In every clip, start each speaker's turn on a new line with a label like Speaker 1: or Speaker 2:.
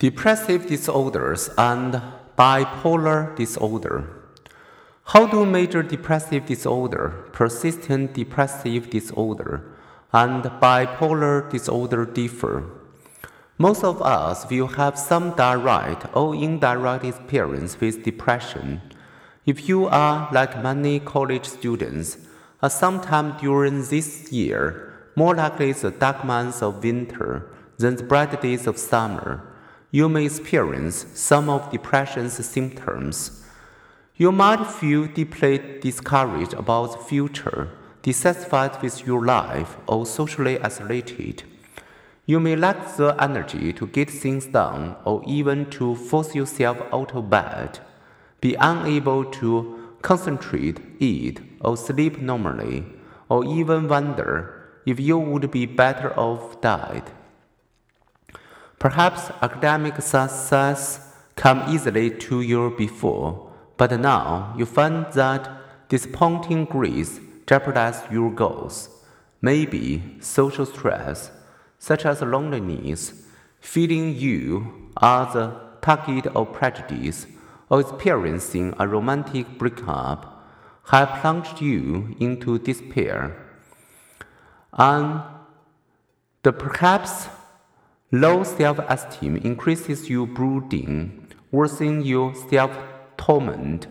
Speaker 1: Depressive disorders and bipolar disorder. How do major depressive disorder, persistent depressive disorder, and bipolar disorder differ? Most of us will have some direct or indirect experience with depression. If you are like many college students, at some time during this year, more likely the dark months of winter than the bright days of summer you may experience some of depression's symptoms. You might feel deeply discouraged about the future, dissatisfied with your life, or socially isolated. You may lack the energy to get things done or even to force yourself out of bed, be unable to concentrate, eat, or sleep normally, or even wonder if you would be better off dead. Perhaps academic success came easily to you before, but now you find that disappointing grades jeopardize your goals. Maybe social stress, such as loneliness, feeling you are the target of prejudice, or experiencing a romantic breakup, have plunged you into despair. And the perhaps Low self esteem increases your brooding, worsening your self torment.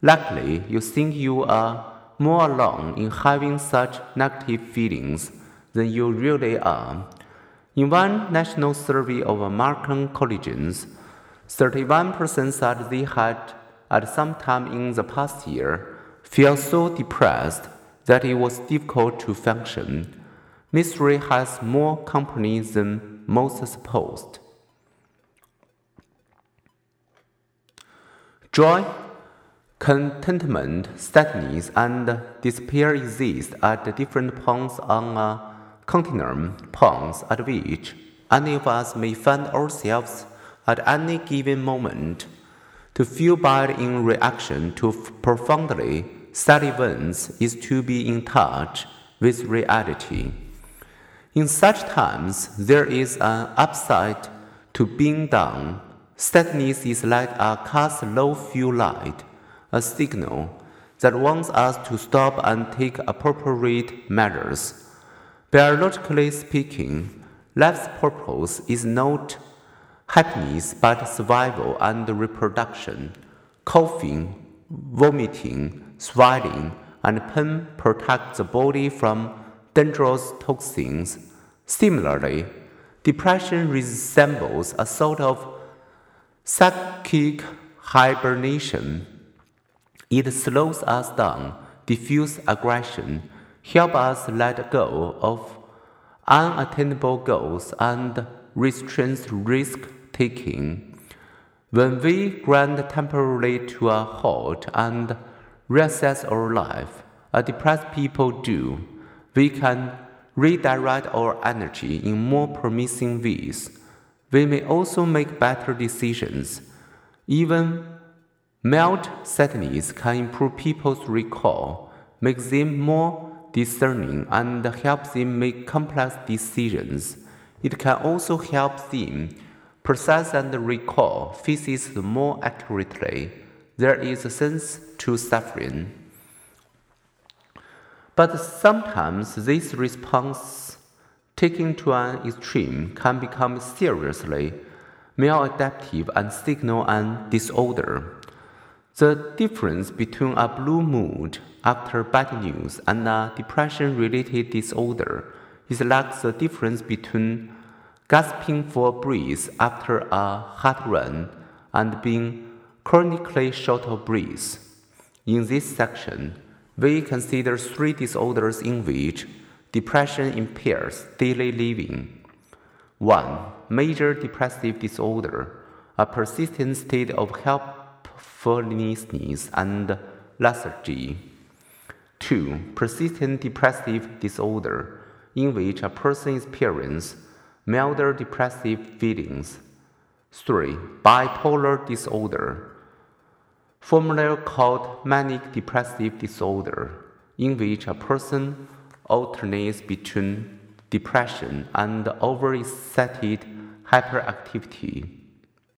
Speaker 1: Likely, you think you are more alone in having such negative feelings than you really are. In one national survey of American colleges, 31% said they had, at some time in the past year, felt so depressed that it was difficult to function. Misery has more company than most supposed. Joy, contentment, sadness, and despair exist at different points on a continuum, points at which any of us may find ourselves at any given moment. To feel bad in reaction to profoundly sad events is to be in touch with reality. In such times, there is an upside to being down. Sadness is like a car's low fuel light, a signal that wants us to stop and take appropriate measures. Biologically speaking, life's purpose is not happiness but survival and reproduction. Coughing, vomiting, swelling, and pain protect the body from dangerous toxins. Similarly, depression resembles a sort of psychic hibernation. It slows us down, diffuses aggression, helps us let go of unattainable goals, and restrains risk taking. When we grind temporarily to a halt and reassess our life, as depressed people do, we can redirect our energy in more promising ways. We may also make better decisions. Even mild sadness can improve people's recall, make them more discerning, and help them make complex decisions. It can also help them process and recall faces more accurately. There is a sense to suffering. But sometimes this response, taken to an extreme, can become seriously maladaptive and signal an disorder. The difference between a blue mood after bad news and a depression related disorder is like the difference between gasping for breath after a hard run and being chronically short of breath. In this section, we consider three disorders in which depression impairs daily living. 1. Major depressive disorder, a persistent state of helplessness and lethargy. 2. Persistent depressive disorder, in which a person experiences milder depressive feelings. 3. Bipolar disorder, formerly called manic depressive disorder, in which a person alternates between depression and overexcited hyperactivity.